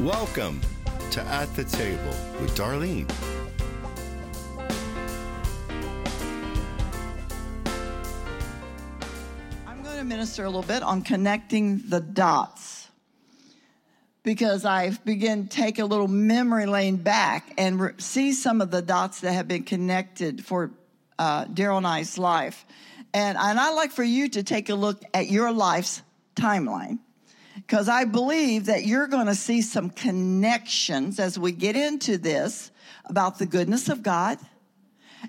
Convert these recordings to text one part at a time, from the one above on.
Welcome to At the Table with Darlene. I'm going to minister a little bit on connecting the dots because I've begun to take a little memory lane back and re- see some of the dots that have been connected for uh, Daryl and I's life. And, and I'd like for you to take a look at your life's timeline because I believe that you're going to see some connections as we get into this about the goodness of God.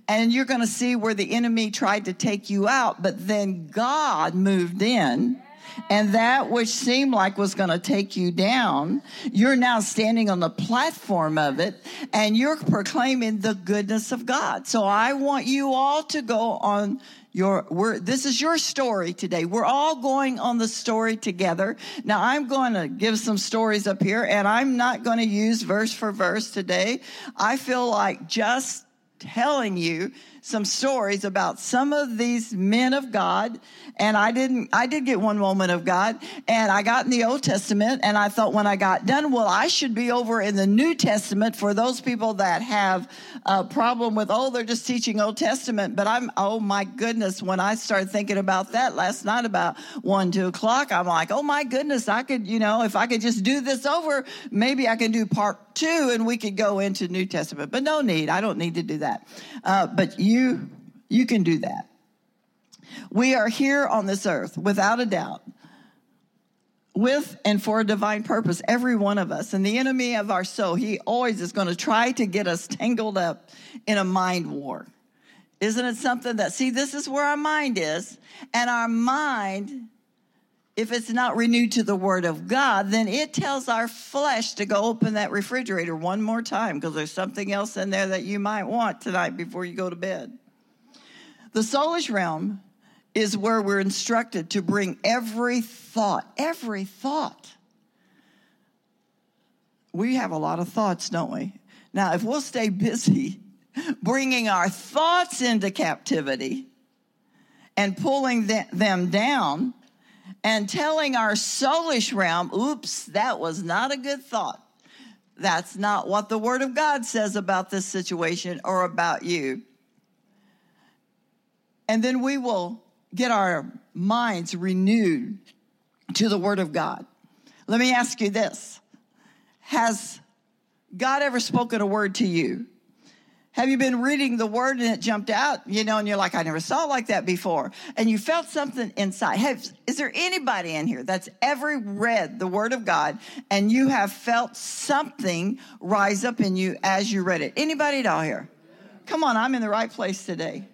And you're going to see where the enemy tried to take you out, but then God moved in. And that which seemed like was going to take you down, you're now standing on the platform of it and you're proclaiming the goodness of God. So I want you all to go on your we're this is your story today. We're all going on the story together. Now i'm going to give some stories up here and i'm not going to use verse for verse today. I feel like just telling you some stories about some of these men of God. And I didn't, I did get one woman of God and I got in the Old Testament and I thought when I got done, well, I should be over in the New Testament for those people that have a problem with, oh, they're just teaching Old Testament. But I'm, oh my goodness, when I started thinking about that last night about one, two o'clock, I'm like, oh my goodness, I could, you know, if I could just do this over, maybe I can do part two and we could go into New Testament. But no need. I don't need to do that. Uh, but you you you can do that. We are here on this earth without a doubt with and for a divine purpose, every one of us. And the enemy of our soul, he always is going to try to get us tangled up in a mind war. Isn't it something that, see, this is where our mind is, and our mind if it's not renewed to the word of God, then it tells our flesh to go open that refrigerator one more time because there's something else in there that you might want tonight before you go to bed. The soulish realm is where we're instructed to bring every thought, every thought. We have a lot of thoughts, don't we? Now, if we'll stay busy bringing our thoughts into captivity and pulling them down, and telling our soulish realm, oops, that was not a good thought. That's not what the Word of God says about this situation or about you. And then we will get our minds renewed to the Word of God. Let me ask you this Has God ever spoken a word to you? Have you been reading the word and it jumped out, you know, and you're like, I never saw it like that before. And you felt something inside. Have, is there anybody in here that's ever read the word of God and you have felt something rise up in you as you read it? Anybody at all here? Come on, I'm in the right place today.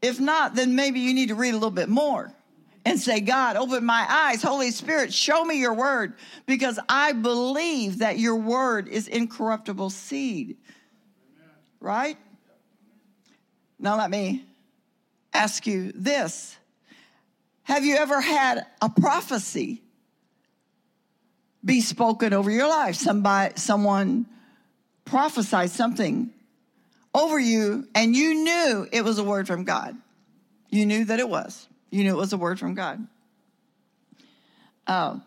If not, then maybe you need to read a little bit more and say, God, open my eyes. Holy Spirit, show me your word because I believe that your word is incorruptible seed right? Now, let me ask you this Have you ever had a prophecy be spoken over your life? Somebody, someone prophesied something over you, and you knew it was a word from God. You knew that it was. You knew it was a word from God. Uh,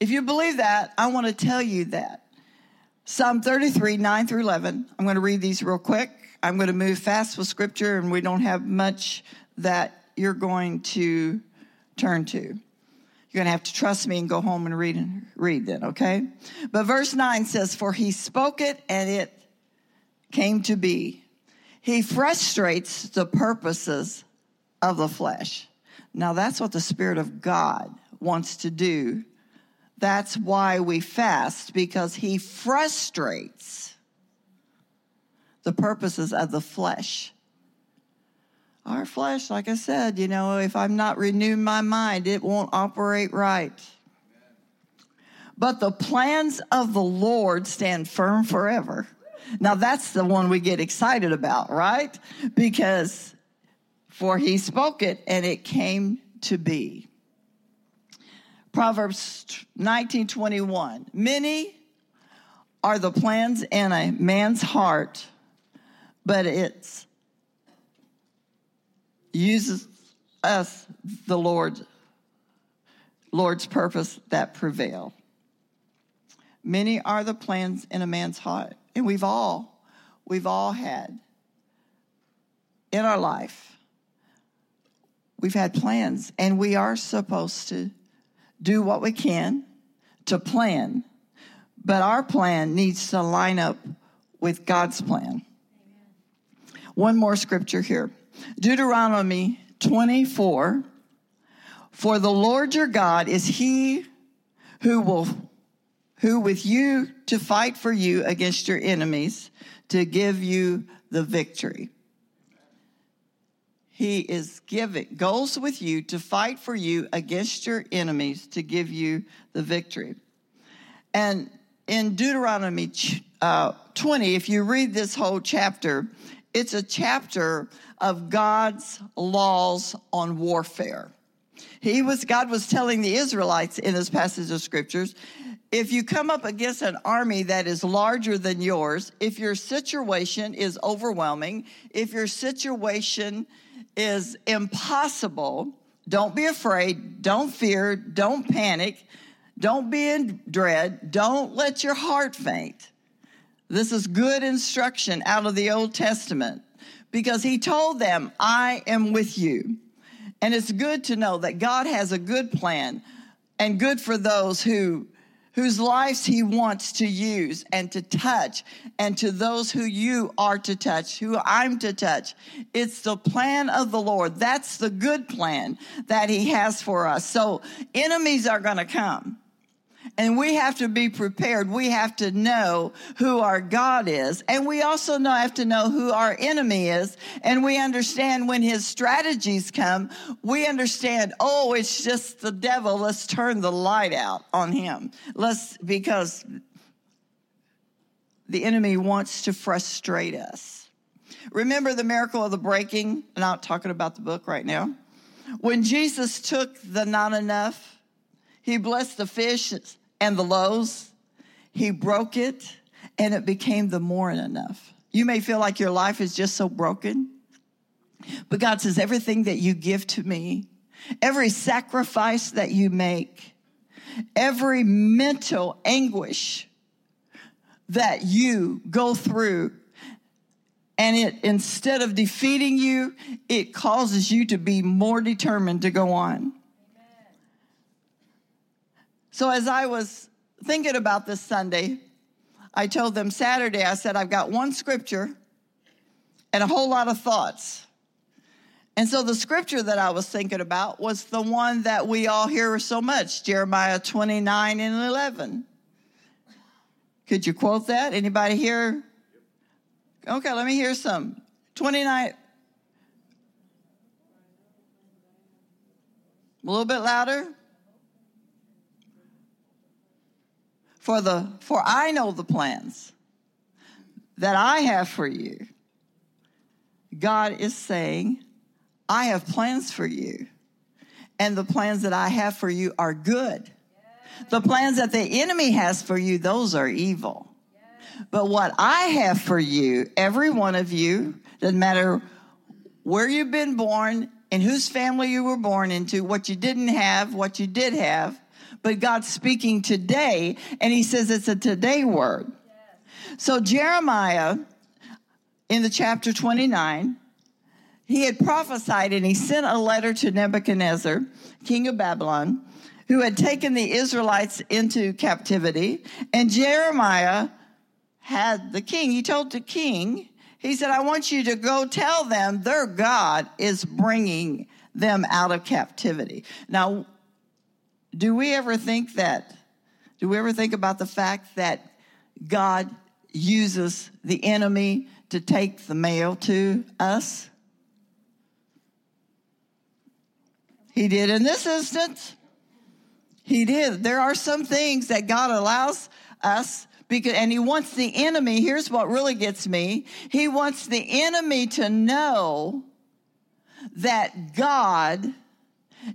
if you believe that, I want to tell you that Psalm 33, 9 through 11. I'm going to read these real quick. I'm going to move fast with scripture, and we don't have much that you're going to turn to. You're going to have to trust me and go home and read and read then, okay? But verse 9 says, For he spoke it and it came to be. He frustrates the purposes of the flesh. Now that's what the Spirit of God wants to do that's why we fast, because he frustrates the purposes of the flesh. Our flesh, like I said, you know, if I'm not renewing my mind, it won't operate right. But the plans of the Lord stand firm forever. Now that's the one we get excited about, right? Because for he spoke it and it came to be. Proverbs 19:21. Many are the plans in a man's heart, but it's uses us the Lord Lord's purpose that prevail. Many are the plans in a man's heart. And we've all, we've all had in our life, we've had plans, and we are supposed to do what we can to plan. But our plan needs to line up with God's plan. One more scripture here Deuteronomy 24. For the Lord your God is he who will who with you to fight for you against your enemies to give you the victory. He is giving goes with you to fight for you against your enemies to give you the victory. And in Deuteronomy uh, 20, if you read this whole chapter, it's a chapter of God's laws on warfare. He was, God was telling the Israelites in this passage of scriptures, if you come up against an army that is larger than yours, if your situation is overwhelming, if your situation is impossible, don't be afraid, don't fear, don't panic, don't be in dread, don't let your heart faint. This is good instruction out of the Old Testament because he told them, I am with you. And it's good to know that God has a good plan and good for those who whose lives he wants to use and to touch and to those who you are to touch, who I'm to touch. It's the plan of the Lord. That's the good plan that he has for us. So enemies are going to come. And we have to be prepared. We have to know who our God is. And we also know, have to know who our enemy is. And we understand when his strategies come, we understand, oh, it's just the devil. Let's turn the light out on him. Let's, because the enemy wants to frustrate us. Remember the miracle of the breaking? I'm not talking about the book right now. When Jesus took the not enough, he blessed the fish and the loaves. He broke it and it became the more than enough. You may feel like your life is just so broken, but God says, everything that you give to me, every sacrifice that you make, every mental anguish that you go through, and it, instead of defeating you, it causes you to be more determined to go on. So as I was thinking about this Sunday, I told them Saturday, I said, I've got one scripture and a whole lot of thoughts. And so the scripture that I was thinking about was the one that we all hear so much, Jeremiah 29 and 11. Could you quote that? Anybody here? Okay, let me hear some. 29. A little bit louder. For the for I know the plans that I have for you. God is saying, I have plans for you. And the plans that I have for you are good. The plans that the enemy has for you, those are evil. But what I have for you, every one of you, doesn't matter where you've been born, in whose family you were born into, what you didn't have, what you did have, but God's speaking today, and He says it's a today word. So, Jeremiah in the chapter 29, he had prophesied and he sent a letter to Nebuchadnezzar, king of Babylon, who had taken the Israelites into captivity. And Jeremiah had the king, he told the king, he said, I want you to go tell them their God is bringing them out of captivity. Now, do we ever think that? Do we ever think about the fact that God uses the enemy to take the mail to us? He did in this instance. He did. There are some things that God allows us because and he wants the enemy, here's what really gets me. He wants the enemy to know that God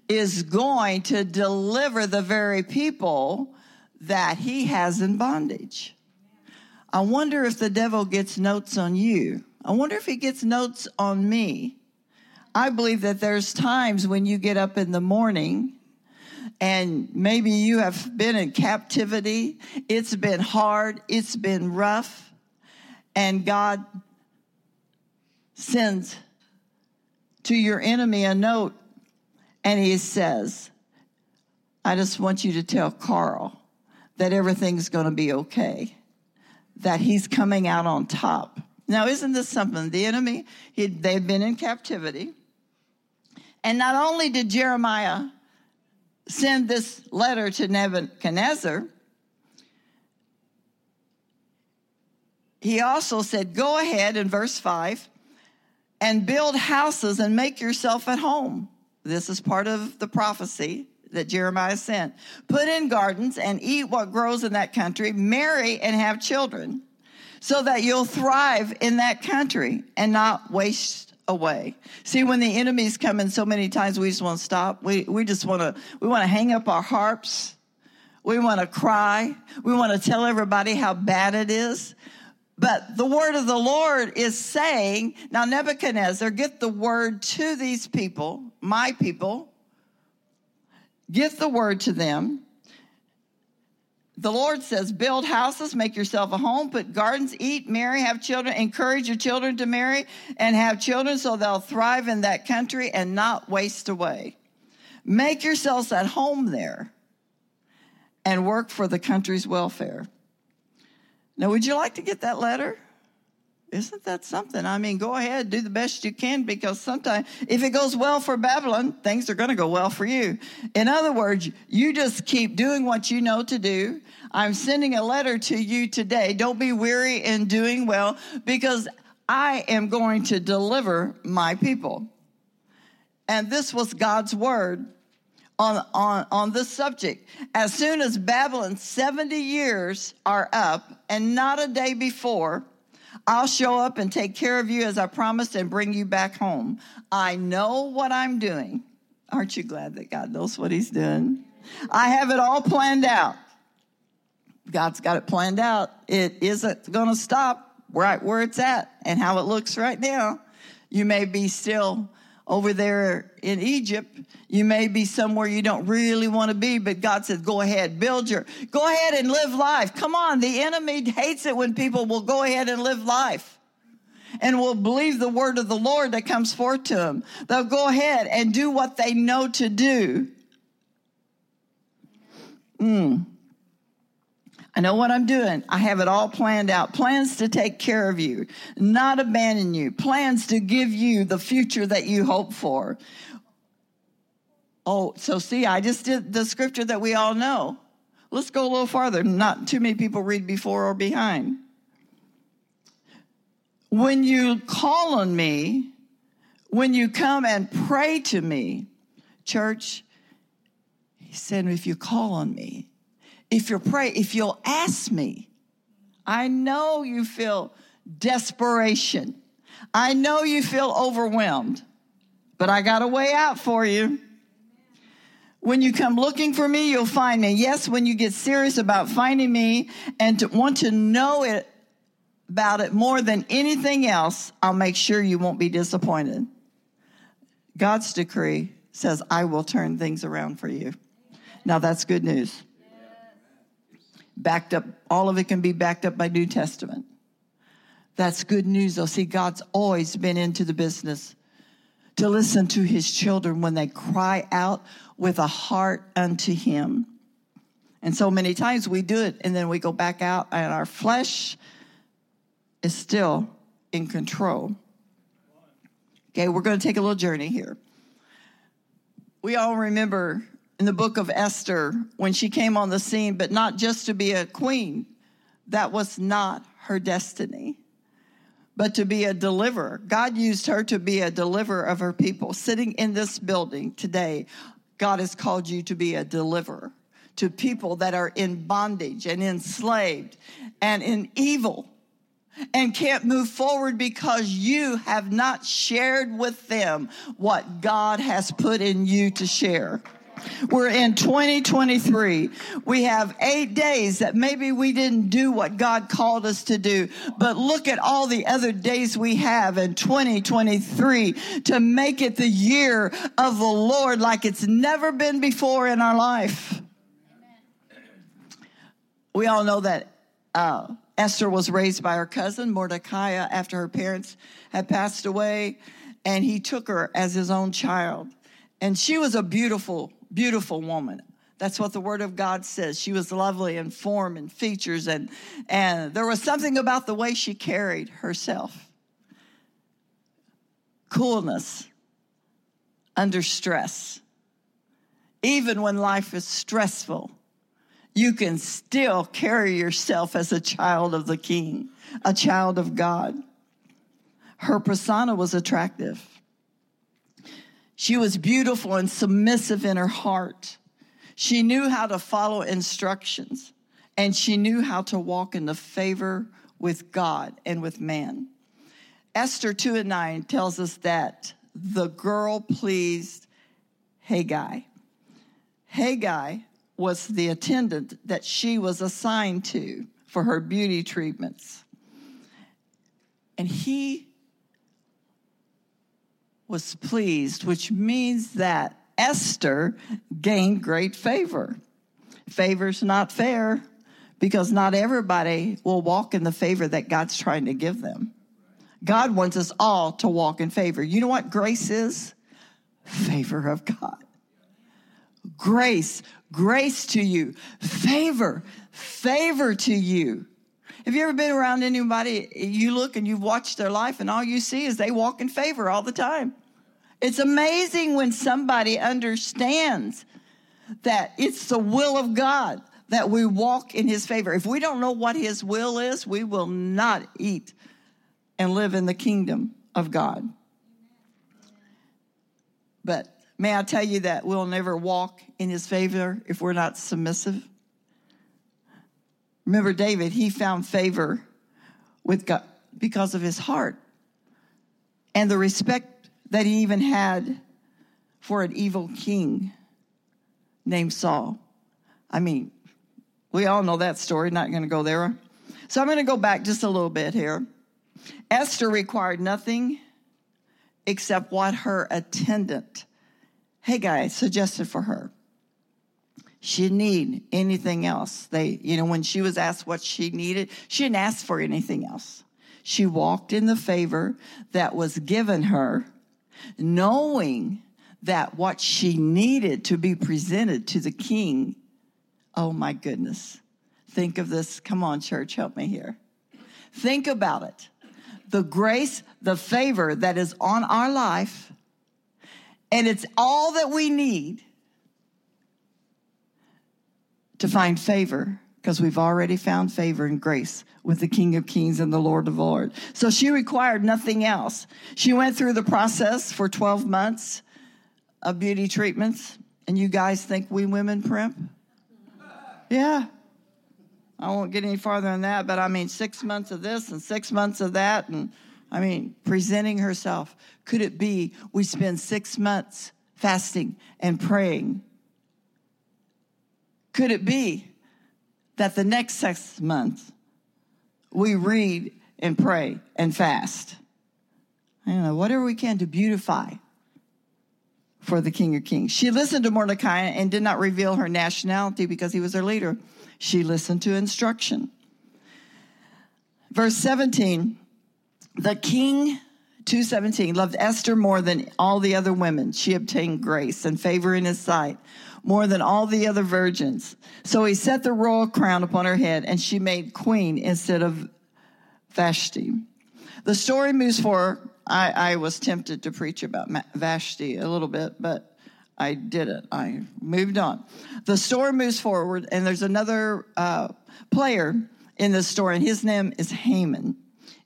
is going to deliver the very people that he has in bondage. I wonder if the devil gets notes on you. I wonder if he gets notes on me. I believe that there's times when you get up in the morning and maybe you have been in captivity. It's been hard, it's been rough, and God sends to your enemy a note and he says, I just want you to tell Carl that everything's going to be okay, that he's coming out on top. Now, isn't this something? The enemy, he, they've been in captivity. And not only did Jeremiah send this letter to Nebuchadnezzar, he also said, Go ahead in verse 5 and build houses and make yourself at home. This is part of the prophecy that Jeremiah sent. Put in gardens and eat what grows in that country, marry and have children, so that you'll thrive in that country and not waste away. See, when the enemies come in so many times, we just want to stop. We, we just want to, we want to hang up our harps. We want to cry. We want to tell everybody how bad it is. But the word of the Lord is saying, now Nebuchadnezzar, get the word to these people, my people. Get the word to them. The Lord says, build houses, make yourself a home, put gardens, eat, marry, have children, encourage your children to marry and have children so they'll thrive in that country and not waste away. Make yourselves at home there and work for the country's welfare. Now, would you like to get that letter? Isn't that something? I mean, go ahead, do the best you can because sometimes if it goes well for Babylon, things are going to go well for you. In other words, you just keep doing what you know to do. I'm sending a letter to you today. Don't be weary in doing well because I am going to deliver my people. And this was God's word on, on, on this subject. As soon as Babylon's 70 years are up and not a day before, I'll show up and take care of you as I promised and bring you back home. I know what I'm doing. Aren't you glad that God knows what He's doing? I have it all planned out. God's got it planned out. It isn't going to stop right where it's at and how it looks right now. You may be still over there in Egypt. You may be somewhere you don't really want to be, but God says, go ahead, build your, go ahead and live life. Come on. The enemy hates it when people will go ahead and live life and will believe the word of the Lord that comes forth to them. They'll go ahead and do what they know to do. Mm. I know what I'm doing. I have it all planned out. Plans to take care of you, not abandon you. Plans to give you the future that you hope for. Oh, so see, I just did the scripture that we all know. Let's go a little farther. Not too many people read before or behind. When you call on me, when you come and pray to me, church, he said, if you call on me, if you pray, if you'll ask me, I know you feel desperation. I know you feel overwhelmed, but I got a way out for you. When you come looking for me, you'll find me. Yes, when you get serious about finding me and to want to know it about it more than anything else, I'll make sure you won't be disappointed. God's decree says, I will turn things around for you. Now that's good news backed up, all of it can be backed up by New Testament. That's good news though. See, God's always been into the business to listen to his children when they cry out with a heart unto him. And so many times we do it and then we go back out and our flesh is still in control. Okay, we're going to take a little journey here. We all remember in the book of Esther when she came on the scene, but not just to be a queen. That was not her destiny, but to be a deliverer. God used her to be a deliverer of her people. Sitting in this building today, God has called you to be a deliverer to people that are in bondage and enslaved and in evil and can't move forward because you have not shared with them what God has put in you to share. We're in 2023. We have eight days that maybe we didn't do what God called us to do, but look at all the other days we have in 2023 to make it the year of the Lord like it's never been before in our life. We all know that uh, Esther was raised by her cousin Mordecai after her parents had passed away, and he took her as his own child. And she was a beautiful beautiful woman. That's what the word of God says. She was lovely in form and features, and, and there was something about the way she carried herself. Coolness under stress. Even when life is stressful, you can still carry yourself as a child of the King, a child of God. Her persona was attractive. She was beautiful and submissive in her heart. She knew how to follow instructions and she knew how to walk in the favor with God and with man. Esther 2 and 9 tells us that the girl pleased Hegai. Hegai was the attendant that she was assigned to for her beauty treatments. And he was pleased, which means that Esther gained great favor. Favor's not fair because not everybody will walk in the favor that God's trying to give them. God wants us all to walk in favor. You know what grace is? Favor of God. Grace, grace to you. Favor, favor to you. Have you ever been around anybody, you look and you've watched their life, and all you see is they walk in favor all the time? It's amazing when somebody understands that it's the will of God that we walk in his favor. If we don't know what his will is, we will not eat and live in the kingdom of God. But may I tell you that we'll never walk in his favor if we're not submissive? Remember David, he found favor with God because of his heart and the respect that he even had for an evil king named Saul. I mean, we all know that story, not going to go there. So I'm going to go back just a little bit here. Esther required nothing except what her attendant, Hegai, suggested for her. She didn't need anything else. They, you know, when she was asked what she needed, she didn't ask for anything else. She walked in the favor that was given her knowing that what she needed to be presented to the king, oh my goodness. Think of this. Come on, church, help me here. Think about it. The grace, the favor that is on our life, and it's all that we need to find favor because we've already found favor and grace with the King of Kings and the Lord of Lords. So she required nothing else. She went through the process for 12 months of beauty treatments. And you guys think we women primp? Yeah. I won't get any farther than that, but I mean, six months of this and six months of that. And I mean, presenting herself. Could it be we spend six months fasting and praying? Could it be that the next six months we read and pray and fast. I don't know, whatever we can to beautify for the King of Kings. She listened to Mordecai and did not reveal her nationality because he was her leader. She listened to instruction. Verse 17, the king 217 loved Esther more than all the other women. She obtained grace and favor in his sight more than all the other virgins. So he set the royal crown upon her head and she made queen instead of Vashti. The story moves forward. I, I was tempted to preach about Vashti a little bit, but I didn't. I moved on. The story moves forward, and there's another uh, player in the story, and his name is Haman.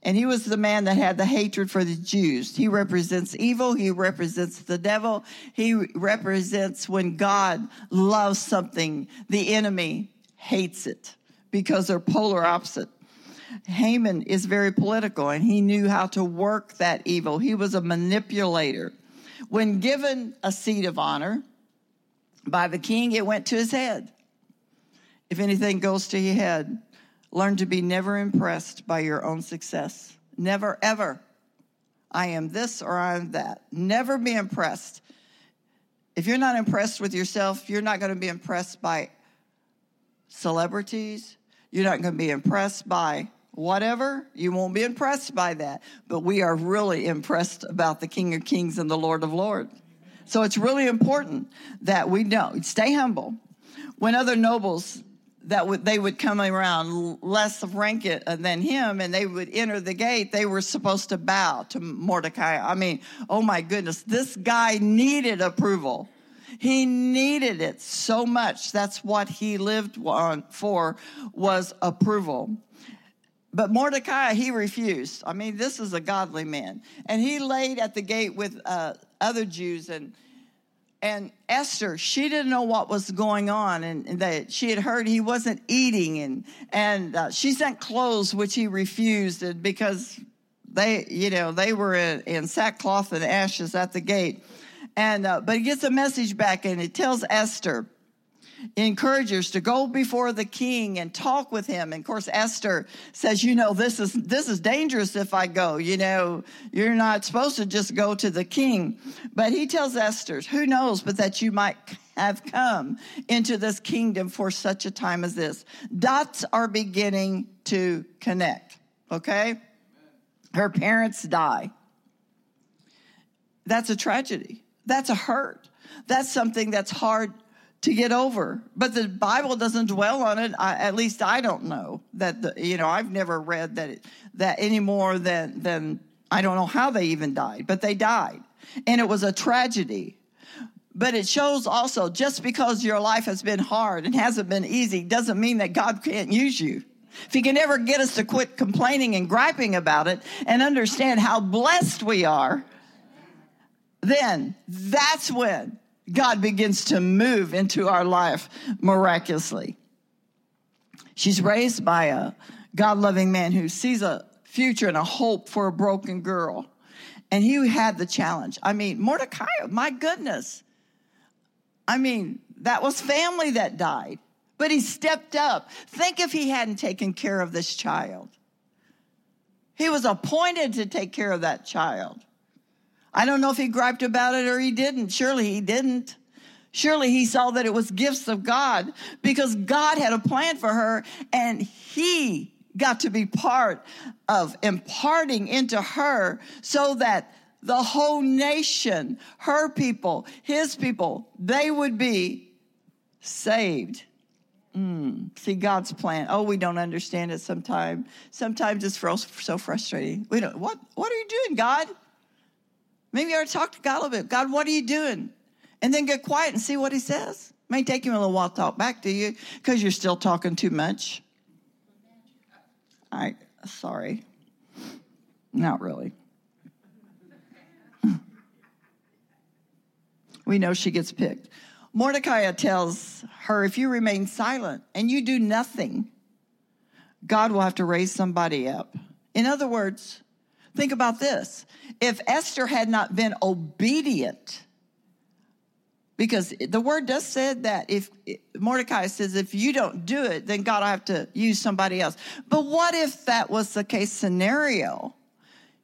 And he was the man that had the hatred for the Jews. He represents evil. He represents the devil. He represents when God loves something, the enemy hates it because they're polar opposite. Haman is very political and he knew how to work that evil. He was a manipulator. When given a seat of honor, by the king, it went to his head. If anything goes to your head, learn to be never impressed by your own success. Never, ever. I am this or I am that. Never be impressed. If you're not impressed with yourself, you're not going to be impressed by celebrities. You're not going to be impressed by whatever. You won't be impressed by that. But we are really impressed about the King of Kings and the Lord of Lords. So it's really important that we know, stay humble. When other nobles that would they would come around less of rank than him and they would enter the gate. They were supposed to bow to mordecai. I mean oh my goodness this guy needed approval. He needed it so much. That's what he lived on for was approval. But mordecai he refused. I mean this is a godly man. And he laid at the gate with uh, other jews and and Esther, she didn't know what was going on, and, and that she had heard he wasn't eating, and and uh, she sent clothes which he refused, because they, you know, they were in, in sackcloth and ashes at the gate, and uh, but he gets a message back, and it tells Esther encouragers to go before the king and talk with him. And of course, Esther says, you know, this is this is dangerous if I go. You know, you're not supposed to just go to the king. But he tells Esther, who knows, but that you might have come into this kingdom for such a time as this. Dots are beginning to connect. Okay? Her parents die. That's a tragedy. That's a hurt. That's something that's hard to get over. But the Bible doesn't dwell on it. I, at least I don't know that the, you know I've never read that it, that any more than than I don't know how they even died, but they died, and it was a tragedy. But it shows also just because your life has been hard and hasn't been easy doesn't mean that God can't use you. If He can ever get us to quit complaining and griping about it and understand how blessed we are, then that's when God begins to move into our life miraculously. She's raised by a God loving man who sees a future and a hope for a broken girl. And he had the challenge. I mean, Mordecai, my goodness. I mean, that was family that died, but he stepped up. Think if he hadn't taken care of this child. He was appointed to take care of that child. I don't know if he griped about it or he didn't. Surely he didn't. Surely he saw that it was gifts of God because God had a plan for her and he got to be part of imparting into her so that the whole nation, her people, his people, they would be saved. Mm, see God's plan. Oh, we don't understand it sometimes. Sometimes it's so frustrating. We don't. What What are you doing, God? Maybe you ought to talk to God a little bit. God, what are you doing? And then get quiet and see what he says. May take him a little while to talk back to you because you're still talking too much. I sorry. Not really. we know she gets picked. Mordecai tells her, if you remain silent and you do nothing, God will have to raise somebody up. In other words, Think about this. If Esther had not been obedient, because the word does say that if Mordecai says, if you don't do it, then God will have to use somebody else. But what if that was the case scenario?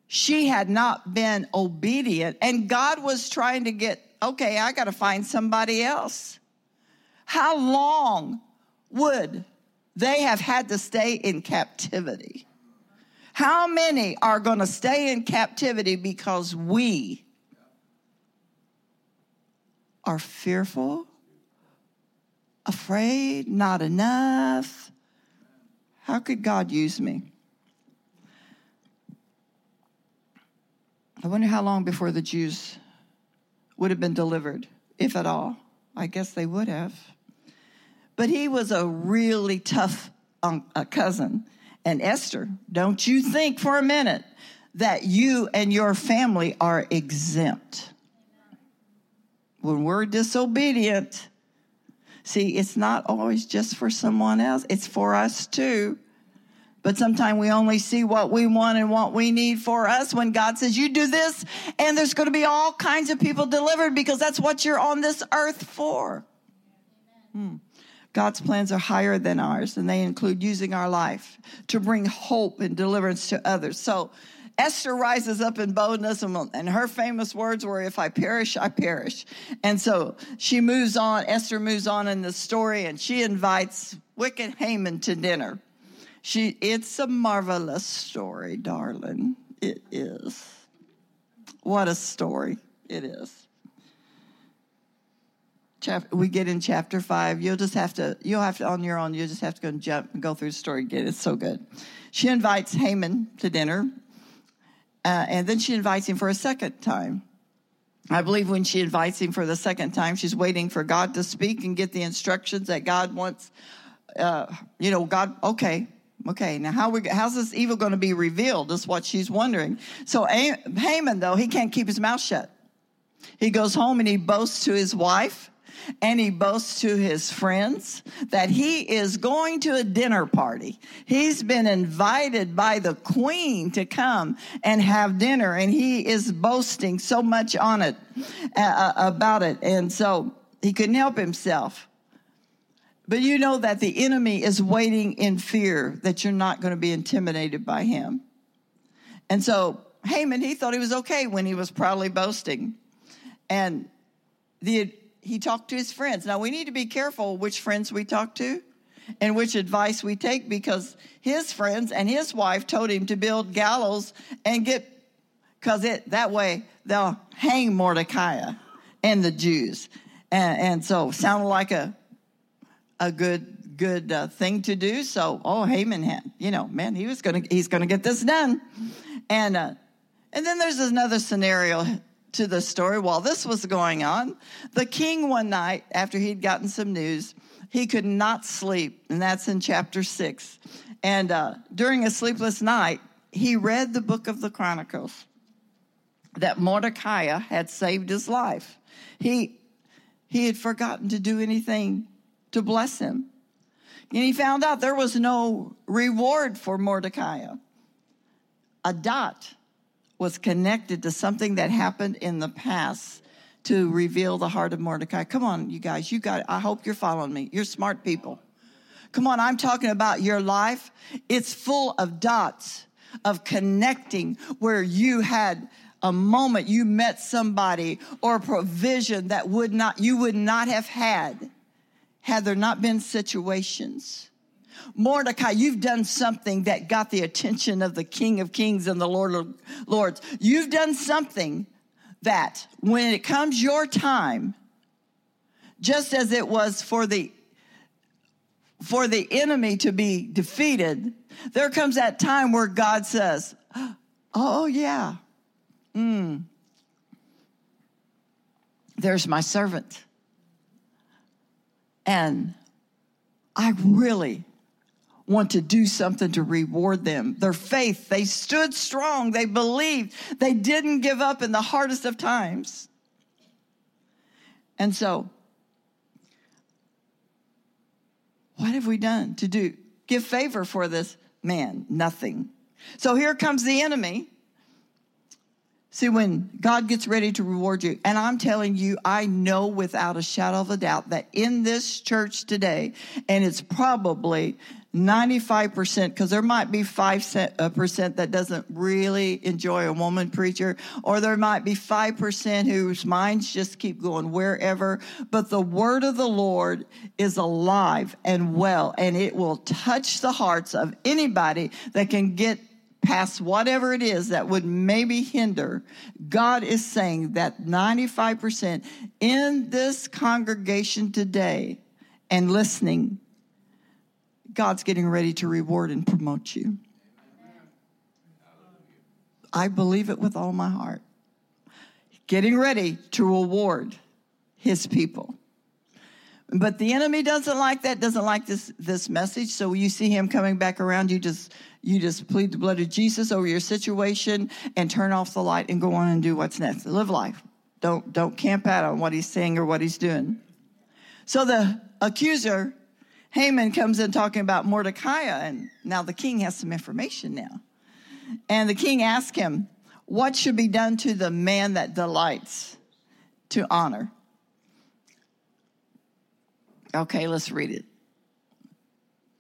She had not been obedient and God was trying to get, okay, I got to find somebody else. How long would they have had to stay in captivity? How many are going to stay in captivity because we are fearful, afraid, not enough? How could God use me? I wonder how long before the Jews would have been delivered, if at all. I guess they would have. But he was a really tough um, cousin. And Esther, don't you think for a minute that you and your family are exempt. When we're disobedient, see, it's not always just for someone else, it's for us too. But sometimes we only see what we want and what we need for us when God says, You do this, and there's going to be all kinds of people delivered because that's what you're on this earth for. Hmm. God's plans are higher than ours, and they include using our life to bring hope and deliverance to others. So Esther rises up in boldness, and, her famous words were, If I perish, I perish. And so she moves on, Esther moves on in the story, and she invites wicked Haman to dinner. She, it's a marvelous story, darling. It is. What a story it is we get in chapter five. You'll just have to, you'll have to, on your own, you'll just have to go and jump and go through the story again. It's so good. She invites Haman to dinner, uh, and then she invites him for a second time. I believe when she invites him for the second time, she's waiting for God to speak and get the instructions that God wants. Uh, you know, God, okay, okay, now how we, how's this evil going to be revealed is what she's wondering. So Haman, though, he can't keep his mouth shut. He goes home and he boasts to his wife and he boasts to his friends that he is going to a dinner party. He's been invited by the queen to come and have dinner, and he is boasting so much on it uh, uh, about it. And so he couldn't help himself. But you know that the enemy is waiting in fear that you're not going to be intimidated by him. And so Haman, he thought he was okay when he was proudly boasting. And the he talked to his friends. Now we need to be careful which friends we talk to and which advice we take because his friends and his wife told him to build gallows and get because it that way they'll hang Mordecai and the Jews. And, and so sounded like a a good good uh, thing to do. So oh Haman had you know man he was gonna he's gonna get this done, and uh, and then there's another scenario to the story. While this was going on, the king one night, after he'd gotten some news, he could not sleep, and that's in chapter six. And uh, during a sleepless night, he read the book of the Chronicles that Mordecai had saved his life. He he had forgotten to do anything to bless him. And he found out there was no reward for Mordecai. A dot was connected to something that happened in the past to reveal the heart of Mordecai. Come on, you guys, you got. I hope you're following me. You're smart people. Come on, I'm talking about your life. It's full of dots of connecting where you had a moment you met somebody or a provision that would not you would not have had had there not been situations Mordecai, you've done something that got the attention of the King of Kings and the Lord of Lords. You've done something that when it comes your time, just as it was for the for the enemy to be defeated, there comes that time where God says, Oh, yeah. Mm. There's my servant. And I really want to do something to reward them. Their faith, they stood strong, they believed, they didn't give up in the hardest of times. And so, what have we done to do? Give favor for this man? Nothing. So here comes the enemy. See, when God gets ready to reward you, and I'm telling you, I know without a shadow of a doubt that in this church today, and it's probably 95%, because there might be 5% uh, that doesn't really enjoy a woman preacher, or there might be 5% whose minds just keep going wherever. But the word of the Lord is alive and well, and it will touch the hearts of anybody that can get past whatever it is that would maybe hinder. God is saying that 95% in this congregation today and listening God's getting ready to reward and promote you. I believe it with all my heart. Getting ready to reward his people. But the enemy doesn't like that, doesn't like this, this message. So you see him coming back around, you just you just plead the blood of Jesus over your situation and turn off the light and go on and do what's next. Live life. Don't don't camp out on what he's saying or what he's doing. So the accuser Haman comes in talking about Mordecai, and now the king has some information now. And the king asks him, What should be done to the man that delights to honor? Okay, let's read it.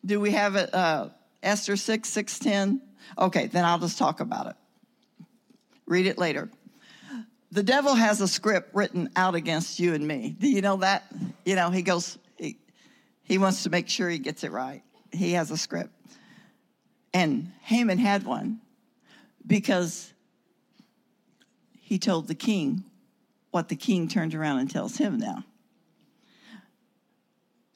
Do we have it? Uh, Esther 6, 610? Okay, then I'll just talk about it. Read it later. The devil has a script written out against you and me. Do you know that? You know, he goes, he, he wants to make sure he gets it right. He has a script. And Haman had one because he told the king what the king turned around and tells him now.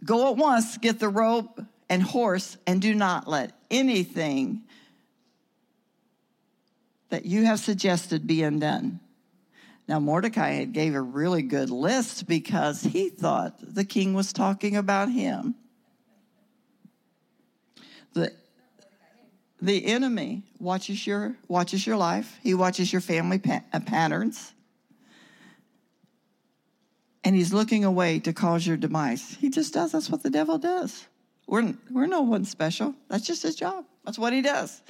Go at once, get the rope and horse, and do not let anything that you have suggested be undone. Now, Mordecai had gave a really good list because he thought the king was talking about him. The, the enemy watches your, watches your life. He watches your family pa- uh, patterns. And he's looking away to cause your demise. He just does. That's what the devil does. We're, we're no one special. That's just his job. That's what he does.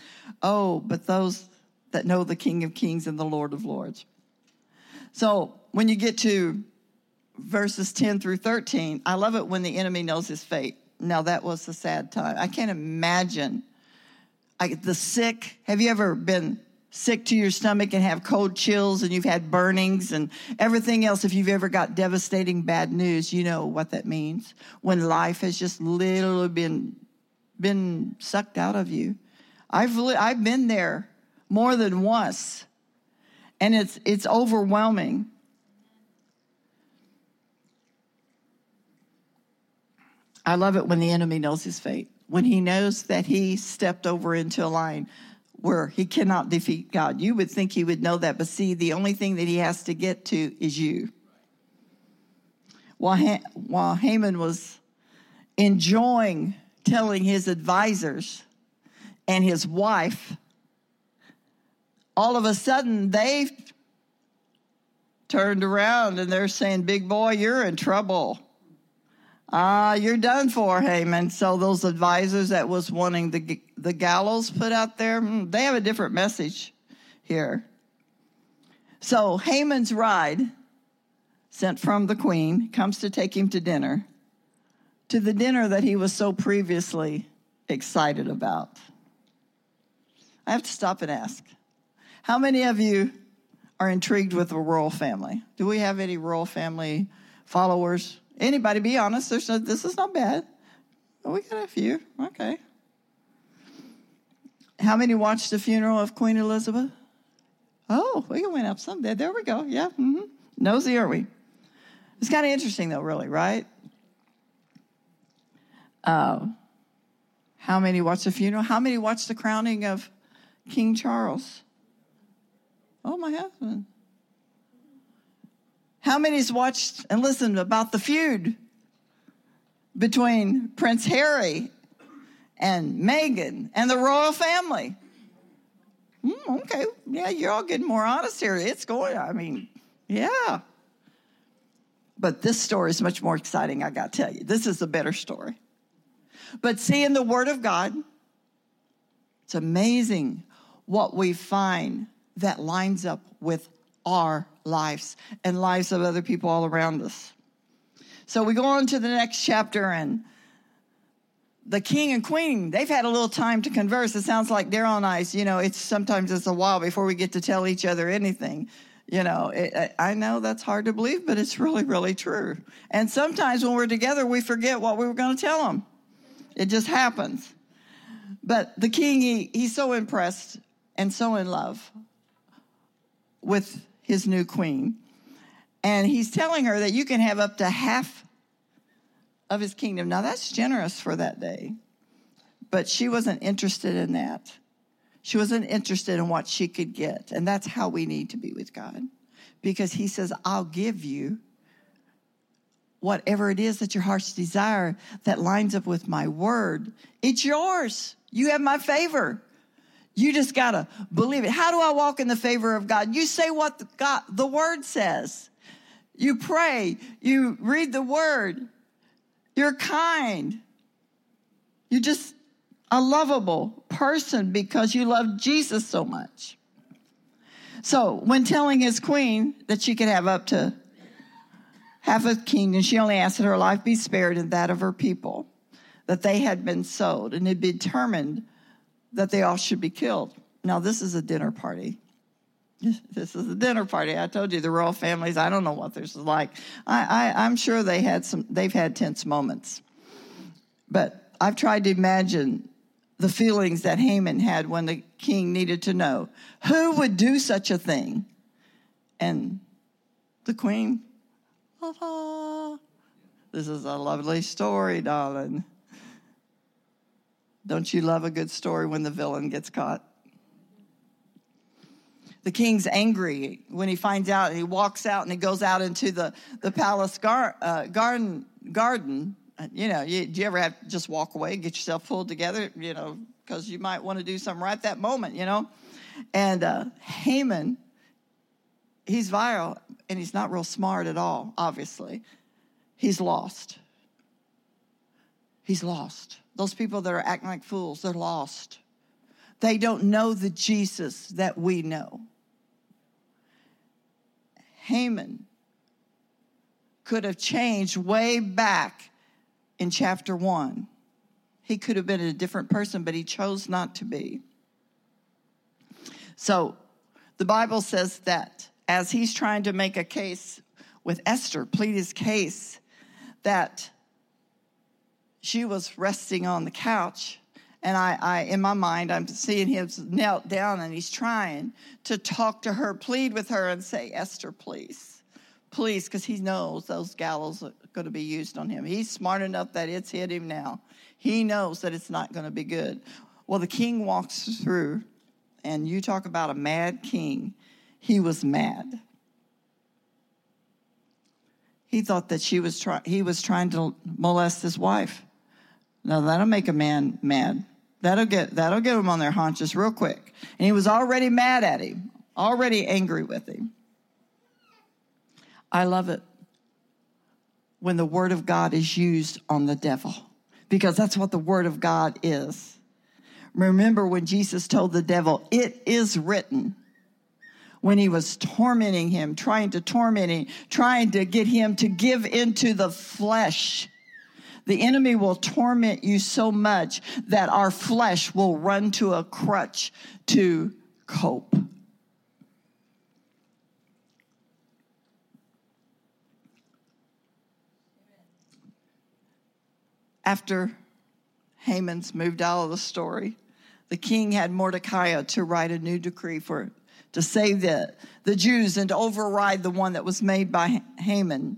Oh, but those that know the King of Kings and the Lord of Lords. So when you get to verses 10 through 13, I love it when the enemy knows his fate. Now, that was a sad time. I can't imagine I, the sick. Have you ever been sick to your stomach and have cold chills and you've had burnings and everything else? If you've ever got devastating bad news, you know what that means. When life has just literally been, been sucked out of you. I've, I've been there more than once and it's it's overwhelming. I love it when the enemy knows his fate. When he knows that he stepped over into a line where he cannot defeat God. You would think he would know that, but see, the only thing that he has to get to is you. While, ha- while Haman was enjoying telling his advisors and his wife all of a sudden they turned around and they're saying, Big boy, you're in trouble. Ah, uh, you're done for, Haman. So those advisors that was wanting the, the gallows put out there, hmm, they have a different message here. So Haman's ride, sent from the queen, comes to take him to dinner, to the dinner that he was so previously excited about. I have to stop and ask how many of you are intrigued with a royal family? Do we have any royal family followers? Anybody be honest? There's no, this is not bad. Oh, we got a few. Okay. How many watched the funeral of Queen Elizabeth? Oh, we went up some. There we go. Yeah. Mm-hmm. Nosy, are we? It's kind of interesting, though, really, right? Uh, how many watched the funeral? How many watched the crowning of King Charles? Oh, my husband. How many's watched and listened about the feud between Prince Harry and Meghan and the royal family? Mm, okay, yeah, you're all getting more honest here. It's going, I mean, yeah. But this story is much more exciting, I got to tell you. This is a better story. But seeing the Word of God, it's amazing what we find that lines up with our lives and lives of other people all around us. So we go on to the next chapter and the king and queen, they've had a little time to converse. It sounds like they're on ice. You know, it's sometimes it's a while before we get to tell each other anything. You know, it, I know that's hard to believe, but it's really, really true. And sometimes when we're together, we forget what we were going to tell them. It just happens. But the king, he, he's so impressed and so in love with his new queen. And he's telling her that you can have up to half of his kingdom. Now, that's generous for that day. But she wasn't interested in that. She wasn't interested in what she could get. And that's how we need to be with God. Because he says, I'll give you whatever it is that your heart's desire that lines up with my word. It's yours. You have my favor. You just got to believe it. How do I walk in the favor of God? You say what the, God, the word says. You pray. You read the word. You're kind. You're just a lovable person because you love Jesus so much. So, when telling his queen that she could have up to half a kingdom. She only asked that her life be spared and that of her people, that they had been sold, and it had determined that they all should be killed. Now, this is a dinner party. This is a dinner party. I told you the royal families. I don't know what this is like. I, I, I'm sure they had some. They've had tense moments, but I've tried to imagine the feelings that Haman had when the king needed to know who would do such a thing, and the queen. Ta-da. This is a lovely story, darling. Don't you love a good story when the villain gets caught? the king's angry when he finds out and he walks out and he goes out into the, the palace gar, uh, garden garden. You know you, do you ever have to just walk away get yourself pulled together you know because you might want to do something right that moment you know? And uh, haman he's viral and he's not real smart at all obviously. He's lost he's lost those people that are acting like fools they're lost they don't know the jesus that we know Haman could have changed way back in chapter one. He could have been a different person, but he chose not to be. So the Bible says that as he's trying to make a case with Esther, plead his case, that she was resting on the couch and I, I, in my mind, I'm seeing him knelt down and he's trying to talk to her, plead with her, and say, Esther, please, please, because he knows those gallows are going to be used on him. He's smart enough that it's hit him now. He knows that it's not going to be good. Well, the king walks through, and you talk about a mad king. He was mad. He thought that she was try- he was trying to molest his wife. Now that'll make a man mad. That'll get that'll get him on their haunches real quick. And he was already mad at him, already angry with him. I love it when the word of God is used on the devil because that's what the word of God is. Remember when Jesus told the devil, "It is written." When he was tormenting him, trying to torment him, trying to get him to give into the flesh the enemy will torment you so much that our flesh will run to a crutch to cope. After Haman's moved out of the story, the king had Mordecai to write a new decree for to save the, the Jews and to override the one that was made by Haman.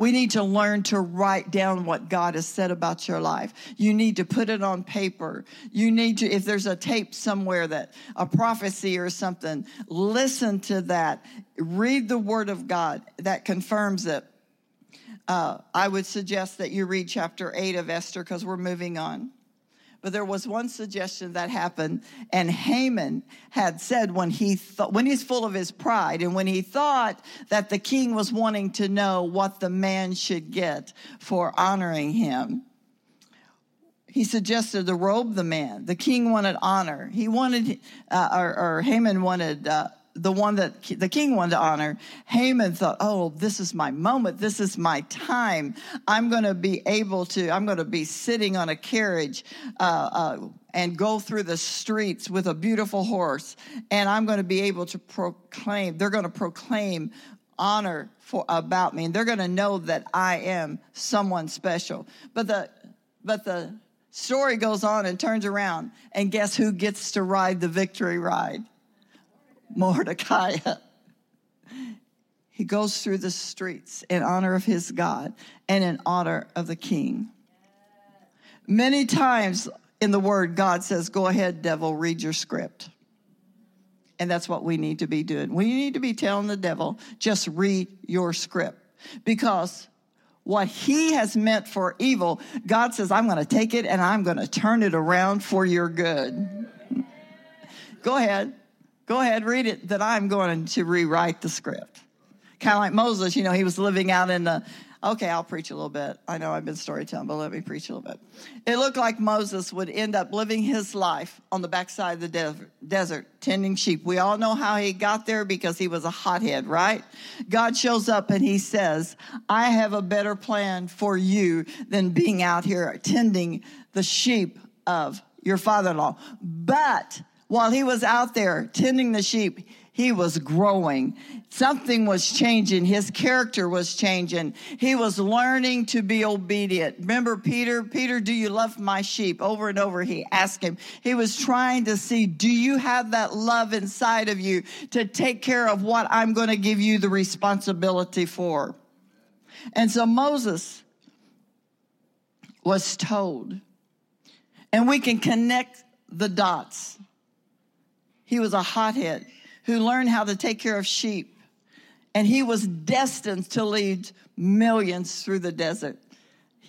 We need to learn to write down what God has said about your life. You need to put it on paper. You need to, if there's a tape somewhere that a prophecy or something, listen to that. Read the word of God that confirms it. Uh, I would suggest that you read chapter 8 of Esther because we're moving on. But there was one suggestion that happened, and Haman had said when he thought, when he's full of his pride, and when he thought that the king was wanting to know what the man should get for honoring him, he suggested to robe the man. The king wanted honor. He wanted, uh, or, or Haman wanted uh, the one that the king wanted to honor, Haman thought, oh, this is my moment. This is my time. I'm going to be able to, I'm going to be sitting on a carriage uh, uh, and go through the streets with a beautiful horse. And I'm going to be able to proclaim, they're going to proclaim honor for about me. And they're going to know that I am someone special. But the, but the story goes on and turns around. And guess who gets to ride the victory ride? Mordecai. he goes through the streets in honor of his God and in honor of the king. Many times in the word, God says, Go ahead, devil, read your script. And that's what we need to be doing. We need to be telling the devil, just read your script. Because what he has meant for evil, God says, I'm going to take it and I'm going to turn it around for your good. Go ahead. Go ahead, read it, that I'm going to rewrite the script. Kind of like Moses, you know, he was living out in the Okay, I'll preach a little bit. I know I've been storytelling, but let me preach a little bit. It looked like Moses would end up living his life on the backside of the desert, desert, tending sheep. We all know how he got there because he was a hothead, right? God shows up and he says, I have a better plan for you than being out here tending the sheep of your father in law. But while he was out there tending the sheep, he was growing. Something was changing. His character was changing. He was learning to be obedient. Remember Peter? Peter, do you love my sheep? Over and over he asked him. He was trying to see, do you have that love inside of you to take care of what I'm going to give you the responsibility for? And so Moses was told, and we can connect the dots. He was a hothead who learned how to take care of sheep. And he was destined to lead millions through the desert.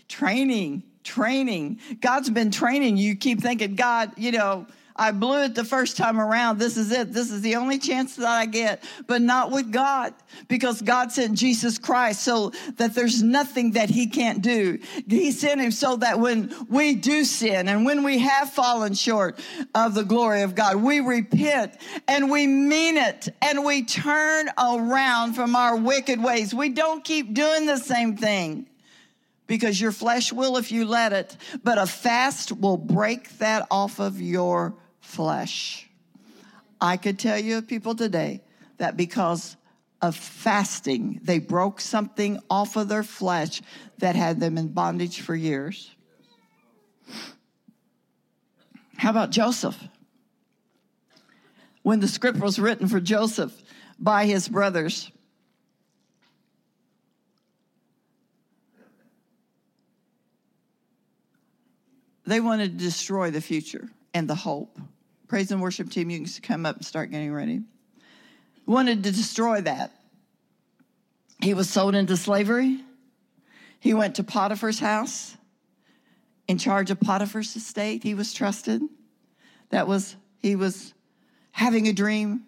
Training, training. God's been training you. Keep thinking, God, you know, I blew it the first time around. This is it. This is the only chance that I get, but not with God because God sent Jesus Christ so that there's nothing that he can't do. He sent him so that when we do sin and when we have fallen short of the glory of God, we repent and we mean it and we turn around from our wicked ways. We don't keep doing the same thing because your flesh will if you let it, but a fast will break that off of your flesh. I could tell you of people today that because of fasting, they broke something off of their flesh that had them in bondage for years. How about Joseph? When the script was written for Joseph by his brothers, They wanted to destroy the future and the hope. Praise and worship team, you can come up and start getting ready. Wanted to destroy that. He was sold into slavery. He went to Potiphar's house in charge of Potiphar's estate. He was trusted. That was, he was having a dream,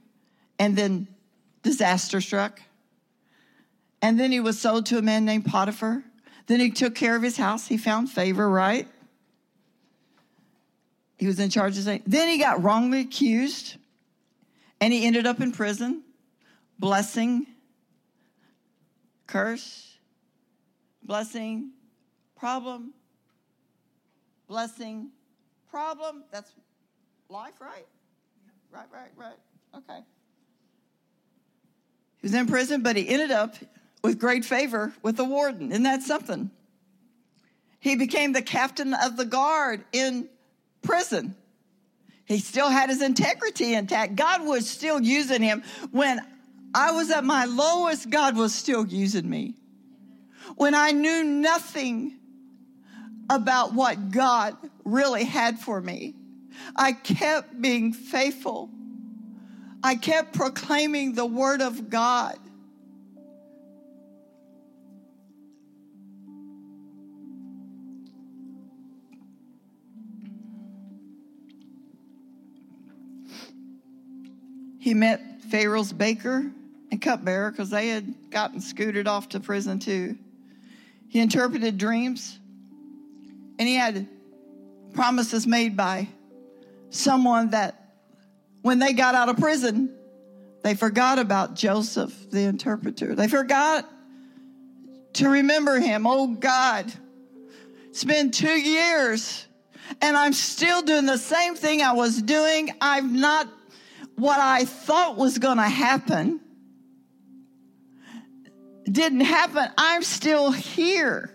and then disaster struck. And then he was sold to a man named Potiphar. Then he took care of his house. He found favor, right? He was in charge of saying. Then he got wrongly accused and he ended up in prison. Blessing, curse, blessing, problem, blessing, problem. That's life, right? Right, right, right. Okay. He was in prison, but he ended up with great favor with the warden. Isn't that something? He became the captain of the guard in prison. He still had his integrity intact. God was still using him. When I was at my lowest, God was still using me. When I knew nothing about what God really had for me, I kept being faithful. I kept proclaiming the word of God. He met Pharaoh's baker and cupbearer because they had gotten scooted off to prison too. He interpreted dreams and he had promises made by someone that when they got out of prison, they forgot about Joseph, the interpreter. They forgot to remember him. Oh God, it's been two years and I'm still doing the same thing I was doing. I've not what I thought was going to happen didn't happen. I'm still here.